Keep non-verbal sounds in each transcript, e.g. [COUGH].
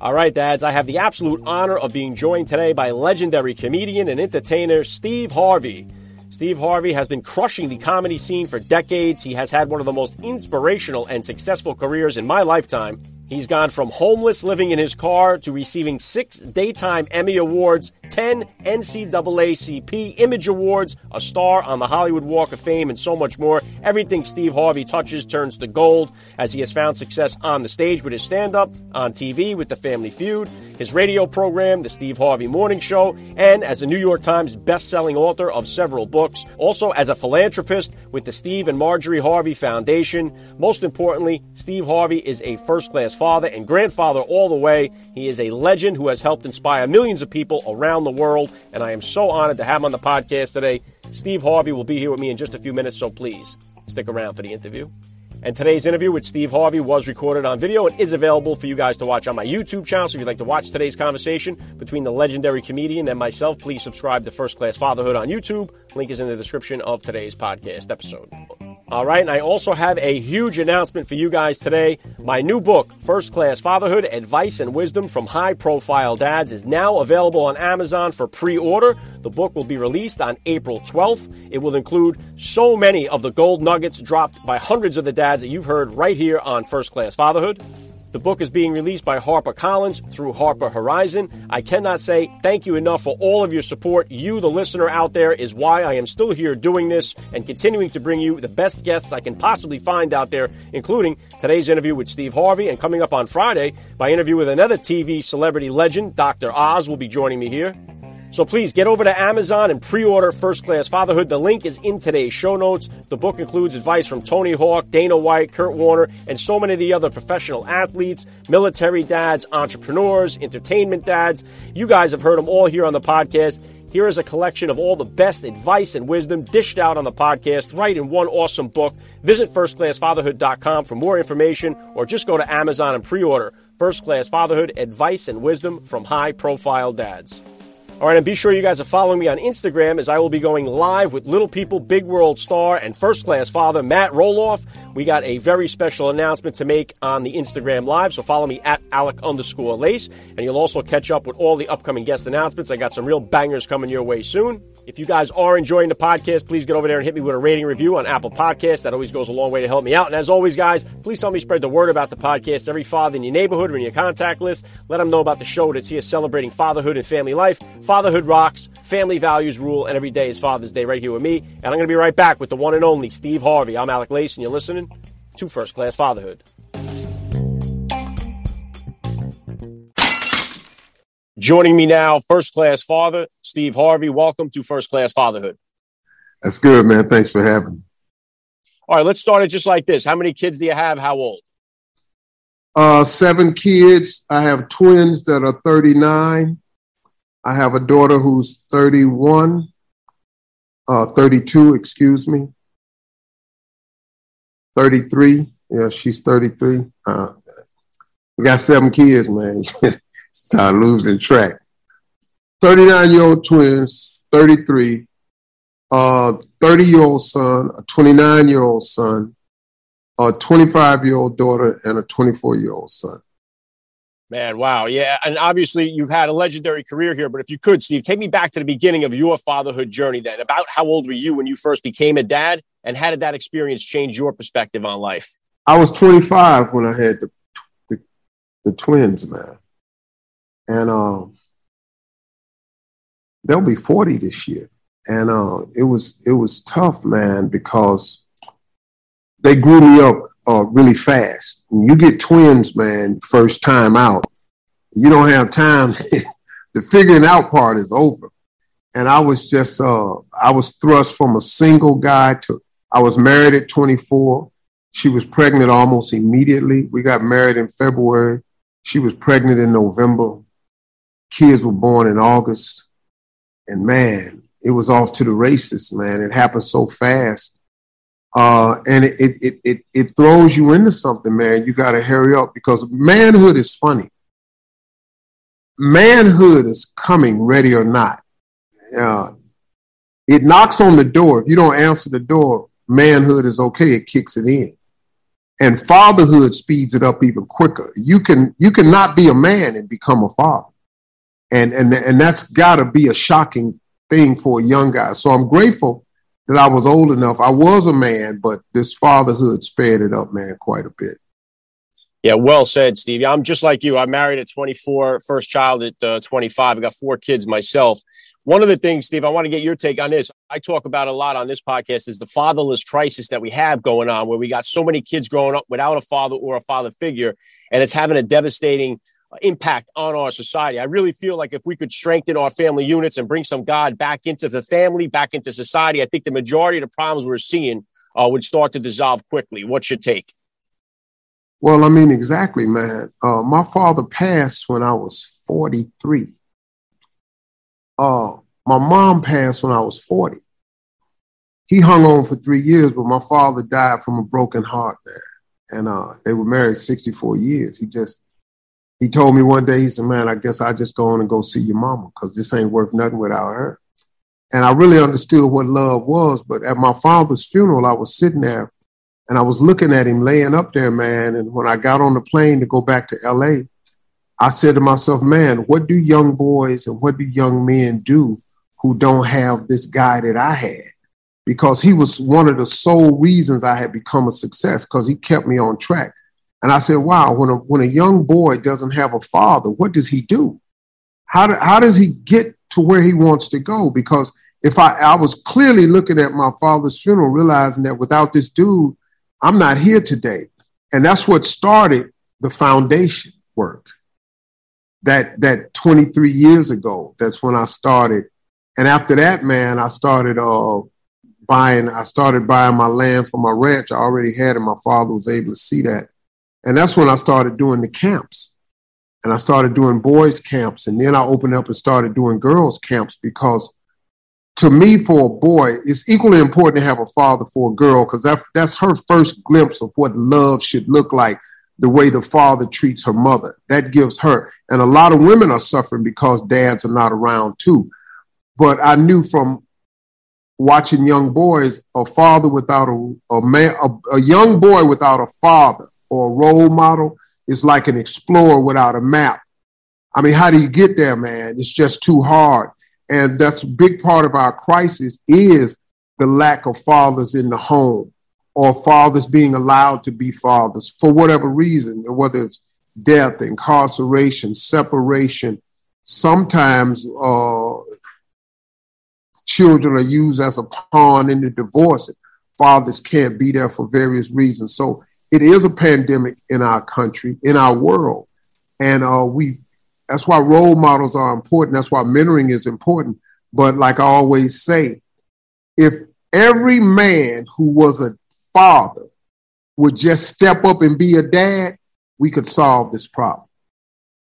All right, dads, I have the absolute honor of being joined today by legendary comedian and entertainer Steve Harvey. Steve Harvey has been crushing the comedy scene for decades. He has had one of the most inspirational and successful careers in my lifetime. He's gone from homeless living in his car to receiving six Daytime Emmy Awards, 10 NAACP Image Awards, a star on the Hollywood Walk of Fame, and so much more. Everything Steve Harvey touches turns to gold as he has found success on the stage with his stand up, on TV with The Family Feud, his radio program, The Steve Harvey Morning Show, and as a New York Times best-selling author of several books, also as a philanthropist with the Steve and Marjorie Harvey Foundation. Most importantly, Steve Harvey is a first-class father and grandfather all the way. He is a legend who has helped inspire millions of people around the world, and I am so honored to have him on the podcast today. Steve Harvey will be here with me in just a few minutes, so please stick around for the interview. And today's interview with Steve Harvey was recorded on video and is available for you guys to watch on my YouTube channel. So if you'd like to watch today's conversation between the legendary comedian and myself, please subscribe to First Class Fatherhood on YouTube. Link is in the description of today's podcast episode. All right, and I also have a huge announcement for you guys today. My new book, First Class Fatherhood Advice and Wisdom from High Profile Dads, is now available on Amazon for pre order. The book will be released on April 12th. It will include so many of the gold nuggets dropped by hundreds of the dads that you've heard right here on First Class Fatherhood. The book is being released by HarperCollins through Harper Horizon. I cannot say thank you enough for all of your support. You, the listener out there, is why I am still here doing this and continuing to bring you the best guests I can possibly find out there, including today's interview with Steve Harvey. And coming up on Friday, my interview with another TV celebrity legend, Dr. Oz, will be joining me here. So please get over to Amazon and pre order First Class Fatherhood. The link is in today's show notes. The book includes advice from Tony Hawk, Dana White, Kurt Warner, and so many of the other professional athletes, military dads, entrepreneurs, entertainment dads. You guys have heard them all here on the podcast. Here is a collection of all the best advice and wisdom dished out on the podcast right in one awesome book. Visit firstclassfatherhood.com for more information or just go to Amazon and pre order First Class Fatherhood Advice and Wisdom from High Profile Dads. All right, and be sure you guys are following me on Instagram as I will be going live with Little People, Big World star, and first class father Matt Roloff. We got a very special announcement to make on the Instagram Live, so follow me at Alec underscore Lace, and you'll also catch up with all the upcoming guest announcements. I got some real bangers coming your way soon. If you guys are enjoying the podcast, please get over there and hit me with a rating review on Apple Podcasts. That always goes a long way to help me out. And as always, guys, please help me spread the word about the podcast. Every father in your neighborhood or in your contact list, let them know about the show that's here celebrating fatherhood and family life. Fatherhood rocks, family values rule, and every day is Father's Day right here with me. And I'm going to be right back with the one and only Steve Harvey. I'm Alec Lace, and you're listening to First Class Fatherhood. Joining me now, first class father, Steve Harvey. Welcome to First Class Fatherhood. That's good, man. Thanks for having me. All right, let's start it just like this. How many kids do you have? How old? Uh, seven kids. I have twins that are 39. I have a daughter who's 31, uh, 32, excuse me. 33. Yeah, she's 33. Uh, we got seven kids, man. [LAUGHS] Start losing track. 39 year old twins, 33, a 30 year old son, a 29 year old son, a 25 year old daughter, and a 24 year old son. Man, wow. Yeah. And obviously, you've had a legendary career here. But if you could, Steve, take me back to the beginning of your fatherhood journey then. About how old were you when you first became a dad? And how did that experience change your perspective on life? I was 25 when I had the, the, the twins, man. And um, they'll be 40 this year. And uh, it was it was tough, man, because they grew me up uh, really fast. When you get twins, man, first time out, you don't have time. [LAUGHS] the figuring out part is over. And I was just, uh, I was thrust from a single guy to, I was married at 24. She was pregnant almost immediately. We got married in February. She was pregnant in November. kids were born in August. And man, it was off to the races, man. It happened so fast. Uh, and it, it, it, it throws you into something, man. You got to hurry up because manhood is funny. Manhood is coming, ready or not. Uh, it knocks on the door. If you don't answer the door, manhood is okay. It kicks it in. And fatherhood speeds it up even quicker. You can you cannot be a man and become a father. And and and that's gotta be a shocking thing for a young guy. So I'm grateful that I was old enough. I was a man, but this fatherhood sped it up, man, quite a bit. Yeah, well said, Stevie. I'm just like you. I'm married at 24, first child at uh, 25. I got four kids myself. One of the things, Steve, I want to get your take on this. I talk about a lot on this podcast is the fatherless crisis that we have going on, where we got so many kids growing up without a father or a father figure, and it's having a devastating impact on our society. I really feel like if we could strengthen our family units and bring some God back into the family, back into society, I think the majority of the problems we're seeing uh, would start to dissolve quickly. What's your take? Well, I mean, exactly, man. Uh, my father passed when I was 43. Uh, my mom passed when I was 40. He hung on for three years, but my father died from a broken heart, man. And uh, they were married 64 years. He just he told me one day, he said, Man, I guess I just go on and go see your mama because this ain't worth nothing without her. And I really understood what love was. But at my father's funeral, I was sitting there and I was looking at him laying up there, man. And when I got on the plane to go back to LA, I said to myself, Man, what do young boys and what do young men do who don't have this guy that I had? Because he was one of the sole reasons I had become a success because he kept me on track. And I said, wow, when a, when a young boy doesn't have a father, what does he do? How, do, how does he get to where he wants to go? Because if I, I was clearly looking at my father's funeral, realizing that without this dude, I'm not here today. And that's what started the foundation work. That, that 23 years ago, that's when I started. And after that, man, I started uh, buying, I started buying my land for my ranch. I already had it. My father was able to see that. And that's when I started doing the camps. And I started doing boys' camps. And then I opened up and started doing girls' camps because to me, for a boy, it's equally important to have a father for a girl because that, that's her first glimpse of what love should look like, the way the father treats her mother. That gives her. And a lot of women are suffering because dads are not around too. But I knew from watching young boys, a father without a, a man, a, a young boy without a father or a role model is like an explorer without a map. I mean, how do you get there, man? It's just too hard. And that's a big part of our crisis is the lack of fathers in the home or fathers being allowed to be fathers for whatever reason, whether it's death, incarceration, separation. Sometimes uh, children are used as a pawn in the divorce. Fathers can't be there for various reasons. So it is a pandemic in our country, in our world. And uh, we that's why role models are important. That's why mentoring is important. But like I always say, if every man who was a father would just step up and be a dad, we could solve this problem.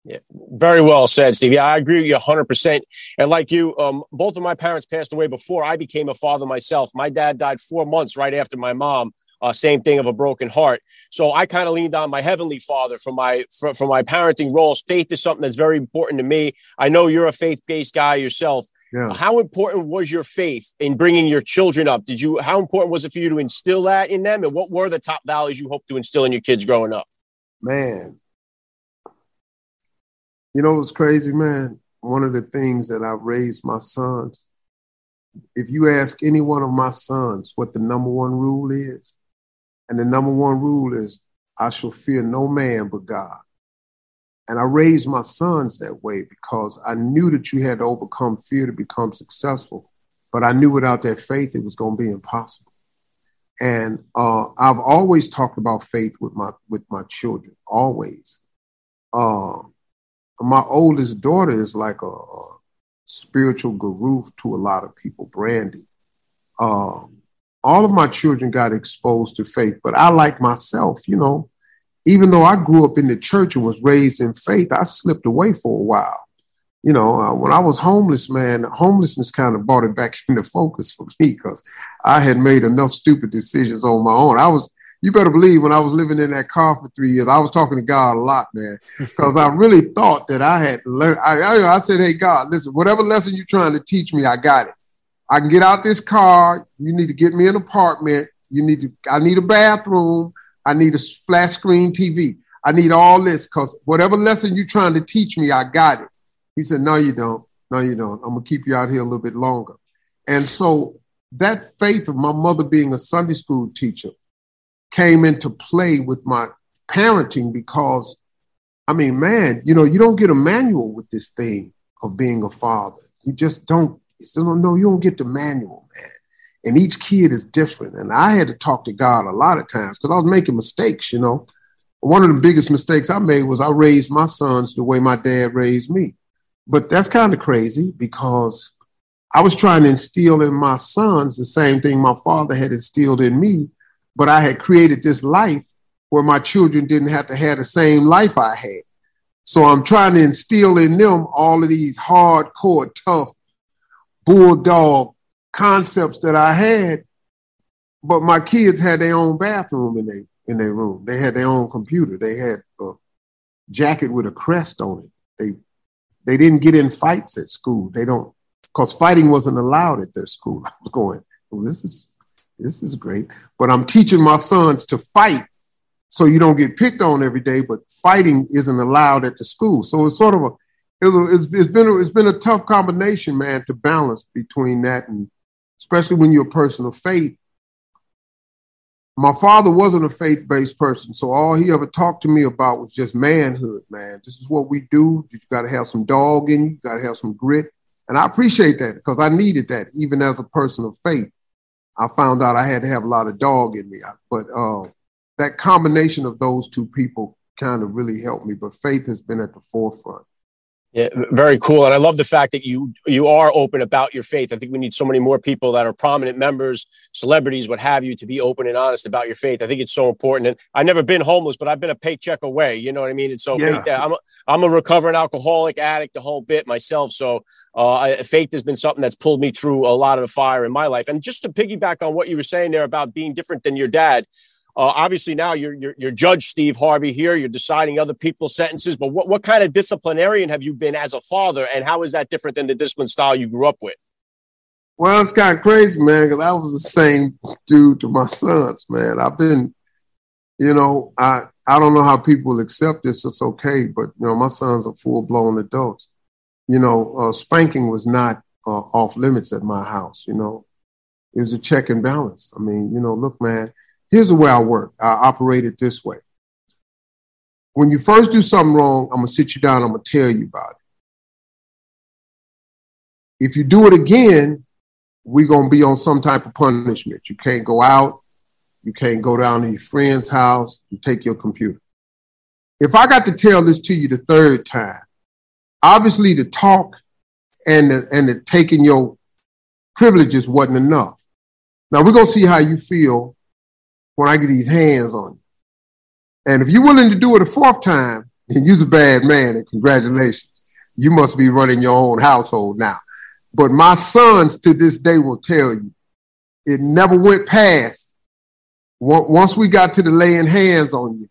Yeah, very well said, Steve. Yeah, I agree with you 100%. And like you, um, both of my parents passed away before I became a father myself. My dad died four months right after my mom. Uh, same thing of a broken heart. So I kind of leaned on my heavenly Father for my for, for my parenting roles. Faith is something that's very important to me. I know you're a faith based guy yourself. Yeah. How important was your faith in bringing your children up? Did you? How important was it for you to instill that in them? And what were the top values you hope to instill in your kids growing up? Man, you know what's crazy, man? One of the things that I've raised my sons. If you ask any one of my sons what the number one rule is, and the number one rule is, I shall fear no man but God. And I raised my sons that way because I knew that you had to overcome fear to become successful. But I knew without that faith, it was going to be impossible. And uh, I've always talked about faith with my with my children, always. Uh, my oldest daughter is like a, a, spiritual guru to a lot of people, Brandi. Um, all of my children got exposed to faith, but I, like myself, you know, even though I grew up in the church and was raised in faith, I slipped away for a while. you know, uh, when I was homeless, man, homelessness kind of brought it back [LAUGHS] into focus for me because I had made enough stupid decisions on my own. I was, you better believe, when I was living in that car for three years, I was talking to God a lot, man, [LAUGHS] because I really thought that I had learned. I, I, I said, "Hey, God, listen, whatever lesson you're trying to teach me, I got it. I can get out this car. You need to get me an apartment. You need to. I need a bathroom. I need a flat screen TV. I need all this because whatever lesson you're trying to teach me, I got it." He said, No, you don't. No, you don't. I'm going to keep you out here a little bit longer. And so that faith of my mother being a Sunday school teacher came into play with my parenting because, I mean, man, you know, you don't get a manual with this thing of being a father. You just don't. So no, you don't get the manual, man. And each kid is different. And I had to talk to God a lot of times because I was making mistakes, you know. One of the biggest mistakes I made was I raised my sons the way my dad raised me. But that's kind of crazy because I was trying to instill in my sons the same thing my father had instilled in me, but I had created this life where my children didn't have to have the same life I had. So I'm trying to instill in them all of these hardcore, tough, bulldog concepts that I had. But my kids had their own bathroom in their in their room. They had their own computer. They had a jacket with a crest on it. They they didn't get in fights at school. They don't, because fighting wasn't allowed at their school. [LAUGHS] I was going, well, this is this is great. But I'm teaching my sons to fight so you don't get picked on every day, but fighting isn't allowed at the school. So it's sort of a, it's, it's been a, it's been a tough combination, man, to balance between that and especially when you're a person of faith my father wasn't a faith based person, so all he ever talked to me about was just manhood, man. This is what we do. You got to have some dog in you, you got to have some grit. And I appreciate that because I needed that even as a person of faith. I found out I had to have a lot of dog in me. But uh, that combination of those two people kind of really helped me. But faith has been at the forefront. Yeah, very cool. And I love the fact that you you are open about your faith. I think we need so many more people that are prominent members, celebrities, what have you, to be open and honest about your faith. I think it's so important. And I've never been homeless, but I've been a paycheck away. You know what I mean? And so yeah. faith, I'm a, I'm a recovering alcoholic addict, the whole bit myself. So uh, faith has been something that's pulled me through a lot of the fire in my life. And just to piggyback on what you were saying there about being different than your dad, uh, obviously, now you're, you're, you're Judge Steve Harvey here. You're deciding other people's sentences. But what, what kind of disciplinarian have you been as a father, and how is that different than the discipline style you grew up with? Well, it's kind of crazy, man, because I was the same dude to my sons, man. I've been, you know, I I don't know how people accept this. It's okay, but you know, my sons are full blown adults. You know, uh, spanking was not uh, off limits at my house. You know, it was a check and balance. I mean, you know, look, man Here's the way I work. I operate it this way. When you first do something wrong, I'm gonna sit you down, I'm gonna tell you about it. If you do it again, we're gonna be on some type of punishment. You can't go out, you can't go down to your friend's house and take your computer. If I got to tell this to you the third time, obviously the talk and the, and the taking your privileges wasn't enough. Now we're gonna see how you feel when I get these hands on you. And if you're willing to do it a fourth time, [LAUGHS] then you're a bad man, and congratulations. You must be running your own household now. But my sons to this day will tell you it never went past. Once we got to the laying hands on you,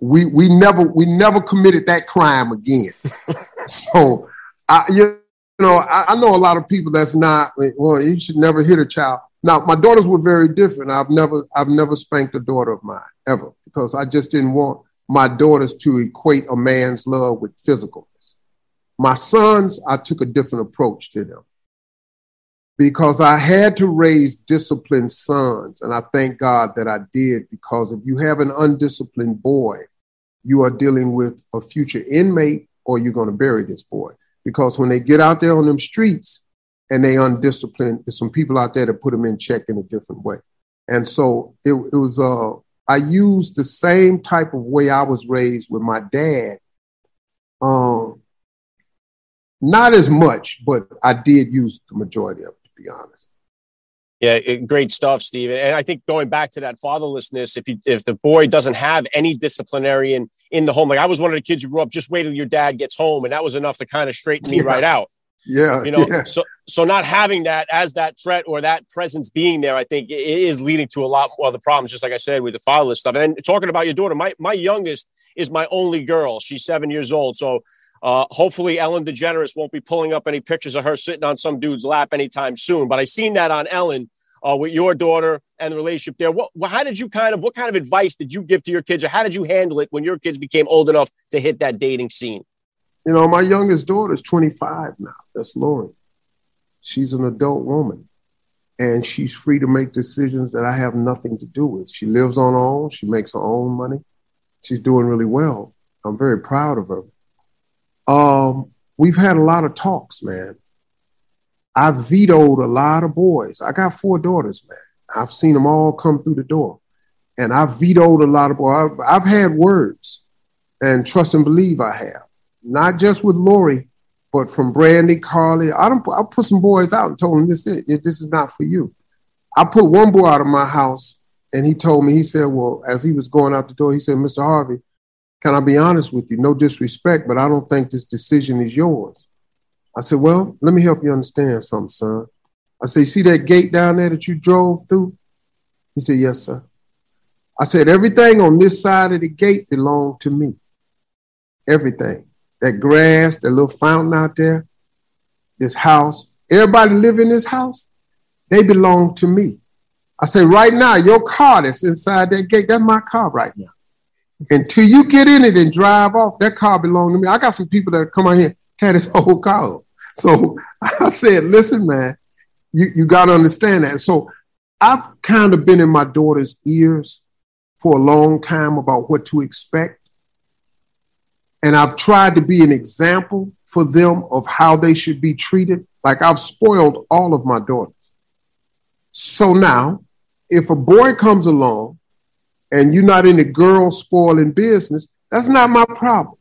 we we never we never committed that crime again. [LAUGHS] so I you know I, I, know a lot of people that's not well you should never hit a child. Now, my daughters were very different. I've never, I've never spanked a daughter of mine ever because I just didn't want my daughters to equate a man's love with physicalness. My sons, I took a different approach to them because I had to raise disciplined sons. And I thank God that I did because if you have an undisciplined boy, you are dealing with a future inmate or you're going to bury this boy. Because when they get out there on them streets, and they undisciplined. There's some people out there that put them in check in a different way. And so it, it was, uh, I used the same type of way I was raised with my dad. Um, not as much, but I did use the majority of it, to be honest. Yeah, great stuff, Steve. And I think going back to that fatherlessness, if you, if the boy doesn't have any disciplinarian in the home, like I was one of the kids who grew up, just wait till your dad gets home, and that was enough to kind of straighten me [LAUGHS] yeah. right out. Yeah, you know, yeah. so so not having that as that threat or that presence being there, I think is leading to a lot of the problems. Just like I said with the fatherless stuff. And talking about your daughter, my my youngest is my only girl. She's seven years old, so uh, hopefully, Ellen DeGeneres won't be pulling up any pictures of her sitting on some dude's lap anytime soon. But I seen that on Ellen uh, with your daughter and the relationship there. What, how did you kind of, what kind of advice did you give to your kids, or how did you handle it when your kids became old enough to hit that dating scene? You know, my youngest daughter is 25 now. That's Lori. She's an adult woman, and she's free to make decisions that I have nothing to do with. She lives on her own. She makes her own money. She's doing really well. I'm very proud of her. Um, we've had a lot of talks, man. I've vetoed a lot of boys. I got four daughters, man. I've seen them all come through the door. And I've vetoed a lot of boys. I've, I've had words, and trust and believe I have. Not just with Lori, but from Brandi, Karli. I don't. I put some boys out and told them this is it. This is not for you. I put one boy out of my house, and he told me. He said, "Well, as he was going out the door, he said, Mr. Harvey, can I be honest with you? No disrespect, but I don't think this decision is yours. I said, Well, let me help you understand something, son. I said, See that gate down there that you drove through? He said, Yes, sir. I said, Everything on this side of the gate belonged to me. Everything. That grass, that little fountain out there, this house, everybody live in this house, they belong to me. I say, right now, your car that's inside that gate, that's my car right now. Until you get in it and drive off, that car belongs to me. I got some people that come out here tear this whole car. So [LAUGHS] I said, listen, man, you, you got to understand that. So I've kind of been in my daughter's ears for a long time about what to expect. And I've tried to be an example for them of how they should be treated. Like I've spoiled all of my daughters. So now, if a boy comes along and you're not in the girl spoiling business, that's not my problem.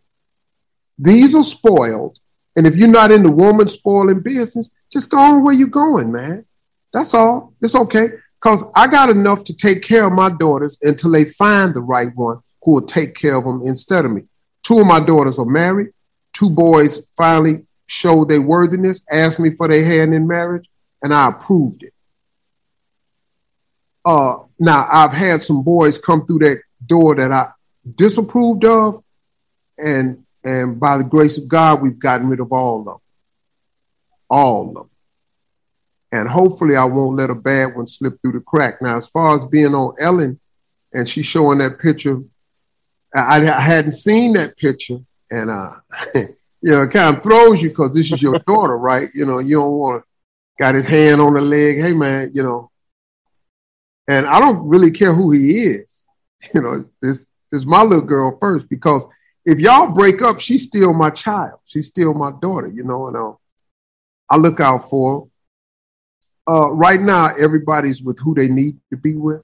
These are spoiled. And if you're not in the woman spoiling business, just go on where you're going, man. That's all. It's okay. Because I got enough to take care of my daughters until they find the right one who will take care of them instead of me. Two of my daughters are married. Two boys finally showed their worthiness, asked me for their hand in marriage, and I approved it. Uh, now I've had some boys come through that door that I disapproved of, and and by the grace of God, we've gotten rid of all of them, all of them. And hopefully, I won't let a bad one slip through the crack. Now, as far as being on Ellen, and she's showing that picture, I, I hadn't seen that picture, and uh, [LAUGHS] you know, it kind of throws you because this is your daughter, right? You know, you don't want to got his hand on the leg. Hey, man, you know, and I don't really care who he is. [LAUGHS] You know, this, is my little girl first because if y'all break up, she's still my child. She's still my daughter, you know, and uh, I look out for her. Uh, right now, everybody's with who they need to be with.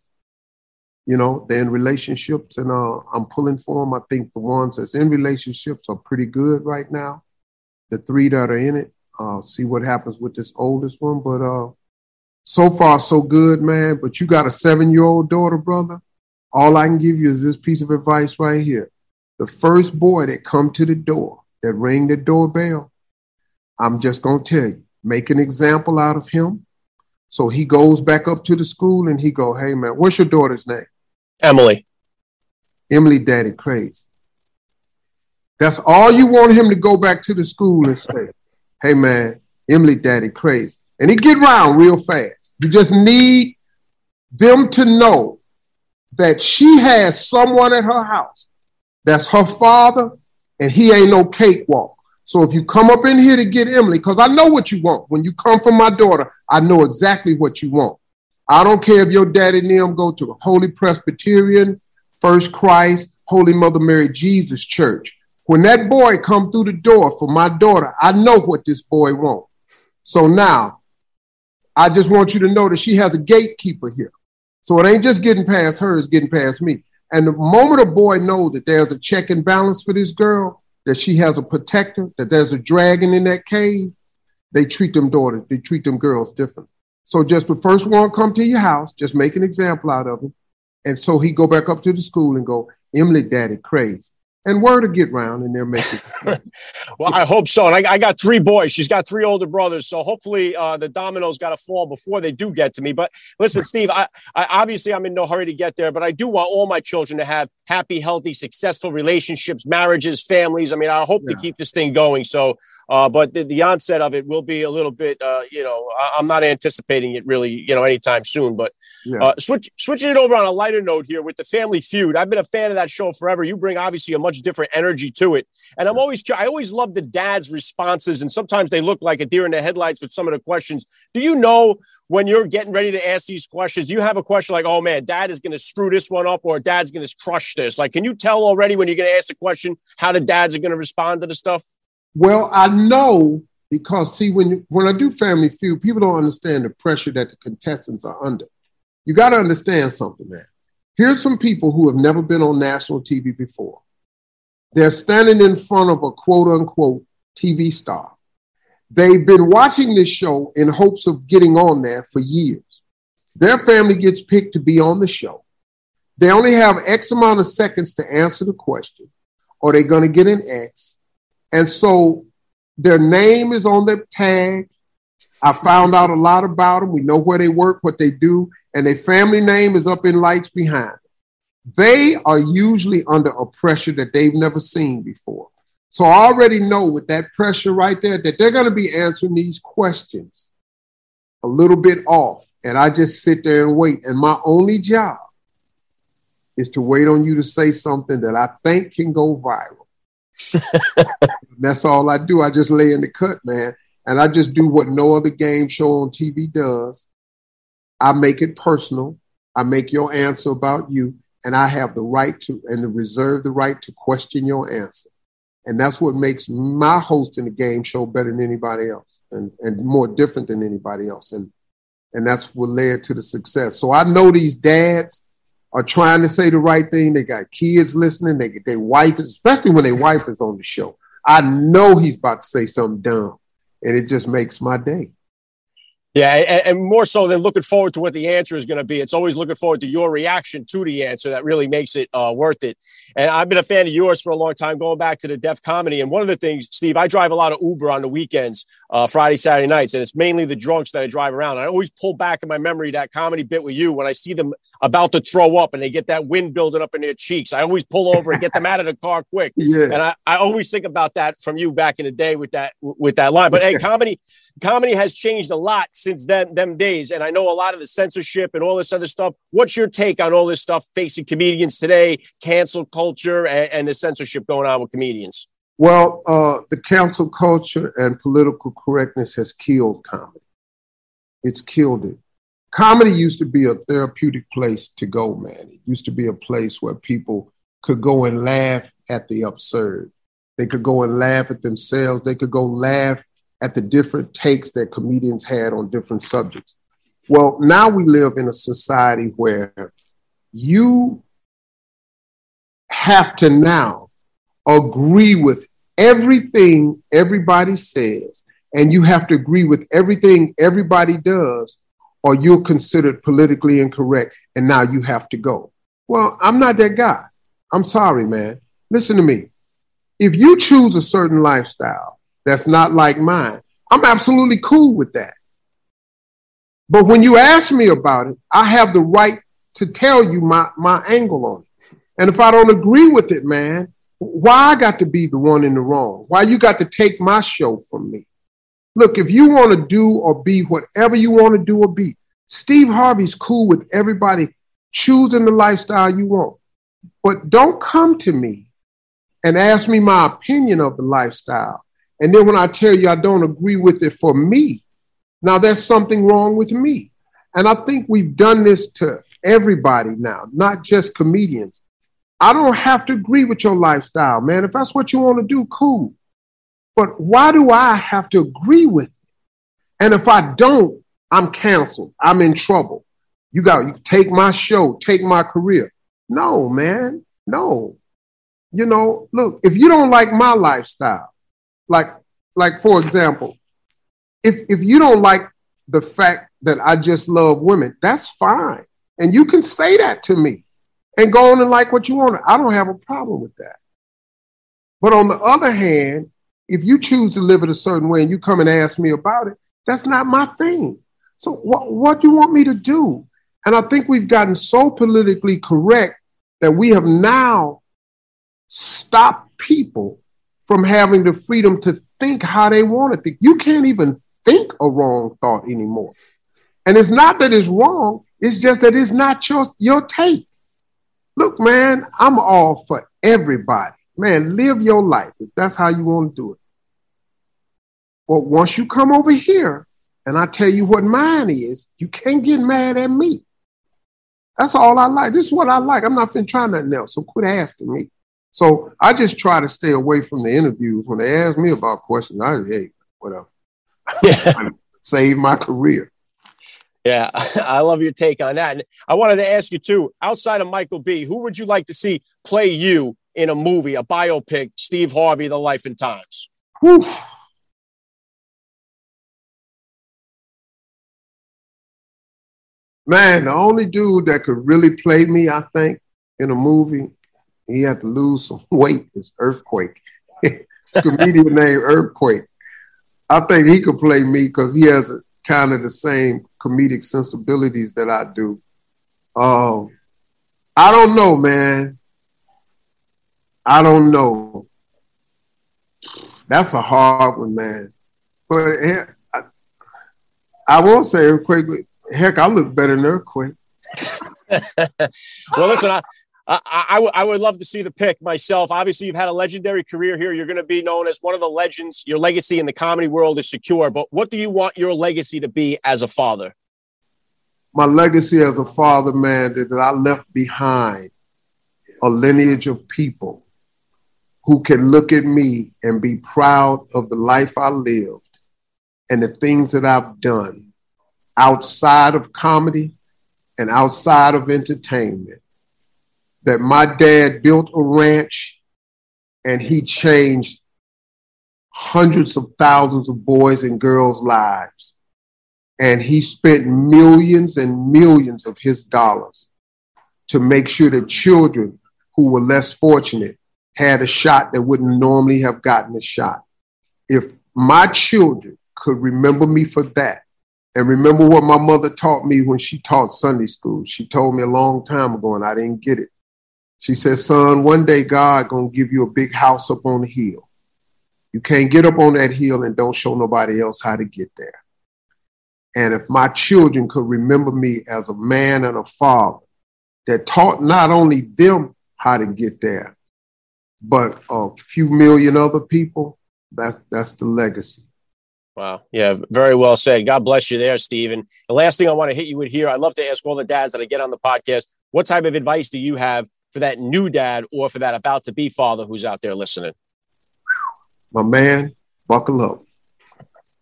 You know, they're in relationships, and uh, I'm pulling for them. I think the ones that's in relationships are pretty good right now. The three that are in it, uh, see what happens with this oldest one. But uh, so far so good, man. But you got a seven year old daughter, brother. All I can give you is this piece of advice right here. The first boy that come to the door, that ring the doorbell, I'm just gonna tell you, make an example out of him. So he goes back up to the school and he go, hey man, what's your daughter's name? Emily. Emily Daddy Crazy. That's all you want him to go back to the school and say, hey man, Emily Daddy Crazy and it get around real fast. You just need them to know that she has someone at her house that's her father, and he ain't no cakewalk. So if you come up in here to get Emily, because I know what you want. When you come for my daughter, I know exactly what you want. I don't care if your daddy and them go to the Holy Presbyterian, First Christ, Holy Mother Mary Jesus Church. When that boy come through the door for my daughter, I know what this boy want. So now I just want you to know that she has a gatekeeper here. So it ain't just getting past her, it's getting past me. And the moment a boy knows that there's a check and balance for this girl, that she has a protector, that there's a dragon in that cave, they treat them daughters, they treat them girls different. So just the first one come to your house, just make an example out of him. And so he go back up to the school and go, Emily daddy crazy. And word to get round and they're making [LAUGHS] well i hope so. And I, I, got three boys. She's got three older brothers. So hopefully uh, the dominoes got to fall before they do get to me. But listen steve I, I, obviously i'm in no hurry to get there but i do want all my children to have happy healthy successful relationships marriages families. I mean i hope yeah. to keep this thing going. So uh, but the, the, onset of it will be a little bit uh, you know I, am not anticipating it really you know anytime soon but yeah. Uh, switch switching it over on a lighter note here with the family feud i've been a fan of that show forever you bring obviously a much much different energy to it. And I'm always, I always love the dad's responses, and sometimes they look like a deer in the headlights with some of the questions. Do you know when you're getting ready to ask these questions, you have a question like, oh man, dad is going to screw this one up or dad's going to crush this? Like, can you tell already when you're going to ask the question how the dads are going to respond to the stuff? Well, I know because see, when when I do Family Feud, people don't understand the pressure that the contestants are under. You got to understand something, man. Here's some people who have never been on national TV before. They're standing in front of a quote unquote TV star. They've been watching this show in hopes of getting on there for years. Their family gets picked to be on the show. They only have X amount of seconds to answer the question, or they're going to get an X. And so their name is on their tag. I found out a lot about them. We know where they work, what they do, and their family name is up in lights behind they are usually under a pressure that they've never seen before. So I already know with that pressure right there that they're going to be answering these questions a little bit off. And I just sit there and wait. And my only job is to wait on you to say something that I think can go viral. [LAUGHS] that's all I do. I just lay in the cut, man. And I just do what no other game show on TV does. I make it personal. I make your answer about you and I have the right to and reserve the right to question your answer. And that's what makes my hosting the game show better than anybody else and, and more different than anybody else. And and that's what led to the success. So I know these dads are trying to say the right thing. They got kids listening. They get their wife, especially when their wife is on the show. I know he's about to say something dumb, and it just makes my day. Yeah, and, and, more so than looking forward to what the answer is going to be. It's always looking forward to your reaction to the answer that really makes it uh, worth it. And I've been a fan of yours for a long time, going back to the Def Comedy. And one of the things, Steve, I drive a lot of Uber on the weekends, uh, Friday, Saturday nights, and it's mainly the drunks that I drive around. I always pull back in my memory that comedy bit with you when I see them about to throw up and they get that wind building up in their cheeks. I always pull over and get them out of the car quick. [LAUGHS] Yeah. And I, I always think about that from you back in the day with that with that line. But hey, comedy comedy has changed a lot since then them days and i know a lot of the censorship and all this other stuff what's your take on all this stuff facing comedians today cancel culture and, and the censorship going on with comedians well uh, the cancel culture and political correctness has killed comedy. It's killed it. Comedy used to be a therapeutic place to go man. It used to be a place where people could go and laugh at the absurd. They could go and laugh at themselves. They could go laugh at the different takes that comedians had on different subjects. Well, now we live in a society where you have to now agree with everything everybody says, and you have to agree with everything everybody does, or you're considered politically incorrect, and now you have to go. Well, I'm not that guy. I'm sorry, man. Listen to me. If you choose a certain lifestyle, that's not like mine. I'm absolutely cool with that. But when you ask me about it, I have the right to tell you my, my angle on it. And if I don't agree with it, man, why I got to be the one in the wrong? Why you got to take my show from me? Look, if you want to do or be whatever you want to do or be, Steve Harvey's cool with everybody choosing the lifestyle you want. But don't come to me and ask me my opinion of the lifestyle and then when I tell you I don't agree with it for me, now there's something wrong with me. And I think we've done this to everybody now, not just comedians. I don't have to agree with your lifestyle, man. If that's what you want to do, cool. But why do I have to agree with it? And if I don't, I'm canceled. I'm in trouble. You got you take my show, take my career. No, man. No. You know, look, if you don't like my lifestyle, like, like for example, if if you don't like the fact that I just love women, that's fine. And you can say that to me and go on and like what you want. I don't have a problem with that. But on the other hand, if you choose to live it a certain way and you come and ask me about it, that's not my thing. So what, what do you want me to do? And I think we've gotten so politically correct that we have now stopped people from having the freedom to think how they want to think. You can't even think a wrong thought anymore. And it's not that it's wrong, it's just that it's not your, your take. Look, man, I'm all for everybody. Man, live your life if that's how you want to do it. But once you come over here and I tell you what mine is, you can't get mad at me. That's all I like. This is what I like. I'm not been trying nothing else. So quit asking me. So I just try to stay away from the interviews. When they ask me about questions, I hey, whatever. Yeah. [LAUGHS] Save my career. Yeah, [LAUGHS] I love your take on that. And I wanted to ask you too, outside of Michael B, who would you like to see play you in a movie, a biopic, Steve Harvey, The Life and Times? Whew. Man, the only dude that could really play me, I think, in a movie, he had to lose some [LAUGHS] weight, is Earthquake. [LAUGHS] it's a comedian named Earthquake. I think he could play me because he has a, kind of the same comedic sensibilities that I do. Um, I don't know, man. I don't know. That's a hard one, man. But I, I won't say earthquake. Heck, I look better than earthquake. [LAUGHS] well, listen, I, I, I, w- I would love to see the pick myself. Obviously, you've had a legendary career here. You're going to be known as one of the legends. Your legacy in the comedy world is secure. But what do you want your legacy to be as a father? My legacy as a father, man, that, that I left behind a lineage of people who can look at me and be proud of the life I lived and the things that I've done outside of comedy and outside of entertainment that my dad built a ranch and he changed hundreds of thousands of boys and girls' lives. And he spent millions and millions of his dollars to make sure that children who were less fortunate had a shot that wouldn't normally have gotten a shot. If my children could remember me for that, and remember what my mother taught me when she taught Sunday school, she told me a long time ago, and I didn't get it. She said, son, one day God gonna give you a big house up on the hill. You can't get up on that hill and don't show nobody else how to get there. And if my children could remember me as a man and a father that taught not only them how to get there, but a few million other people, that, that's the legacy. Wow. Yeah, very well said. God bless you there, Stephen. The last thing I want to hit you with here, I love to ask all the dads that I get on the podcast, what type of advice do you have for that new dad or for that about to be father who's out there listening? My man, buckle up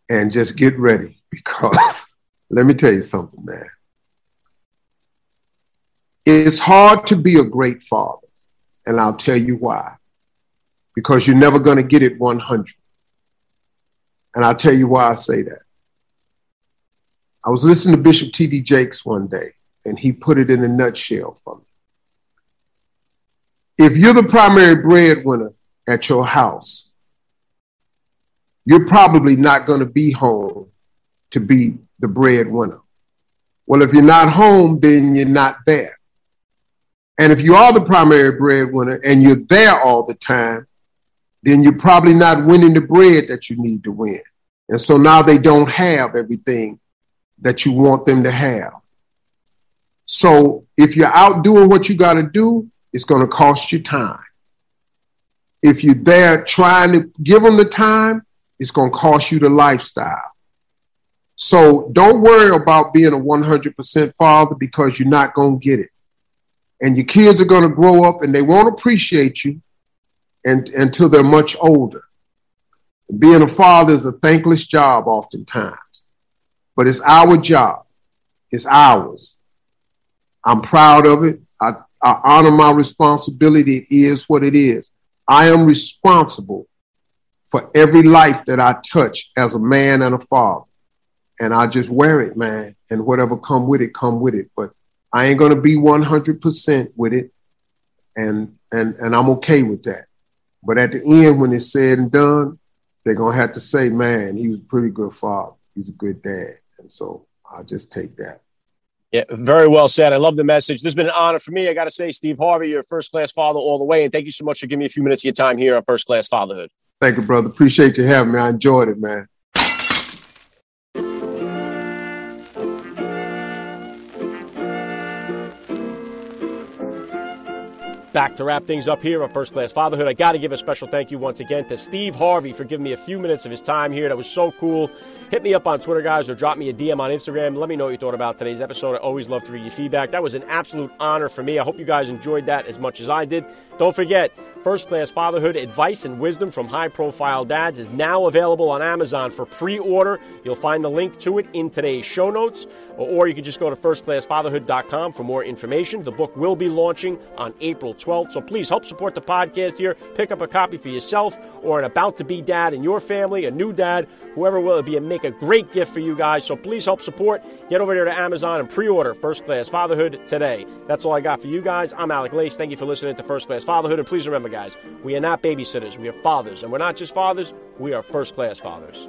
and just get ready because [LAUGHS] let me tell you something, man. It's hard to be a great father, and I'll tell you why. Because you're never going to get it 100. And I'll tell you why I say that. I was listening to Bishop T.D. Jakes one day, and he put it in a nutshell for me if you're the primary breadwinner at your house, you're probably not going to be home to be the breadwinner. Well, if you're not home, then you're not there. And if you are the primary breadwinner and you're there all the time, then you're probably not winning the bread that you need to win. And so now they don't have everything that you want them to have. So if you're out doing what you got to do, it's going to cost you time. If you're there trying to give them the time, it's going to cost you the lifestyle. So don't worry about being a 100% father because you're not going to get it. And your kids are going to grow up and they won't appreciate you and, until they're much older. Being a father is a thankless job oftentimes, but it's our job. It's ours. I'm proud of it. I, I honor my responsibility. It is what it is. I am responsible for every life that I touch as a man and a father. and I just wear it, man. And whatever come with it, come with it. But I ain't gonna be 100% with it, and and and I'm okay with that. But at the end, when it's said and done, they're gonna have to say, man, he was a pretty good father. He's a good dad, and so I'll just take that. Yeah, very well said. I love the message. This has been an honor for me. I got to say, Steve Harvey, you're a first class father all the way. And thank you so much for giving me a few minutes of your time here on First Class Fatherhood. Thank you, brother. Appreciate you having me. I enjoyed it, man. Back to wrap things up here on First Class Fatherhood. I got to give a special thank you once again to Steve Harvey for giving me a few minutes of his time here. That was so cool. Hit me up on Twitter, guys, or drop me a DM on Instagram. Let me know what you thought about today's episode. I always love to read your feedback. That was an absolute honor for me. I hope you guys enjoyed that as much as I did. Don't forget, First Class Fatherhood Advice and Wisdom from High Profile Dads is now available on Amazon for pre order. You'll find the link to it in today's show notes, or you can just go to firstclassfatherhood.com for more information. The book will be launching on April 12th, so please help support the podcast here. Pick up a copy for yourself or an about to be dad in your family, a new dad, whoever will it be, and make a great gift for you guys. So please help support. Get over there to Amazon and pre order First Class Fatherhood today. That's all I got for you guys. I'm Alec Lace. Thank you for listening to First Class Fatherhood. And please remember, guys, we are not babysitters. We are fathers. And we're not just fathers, we are first class fathers.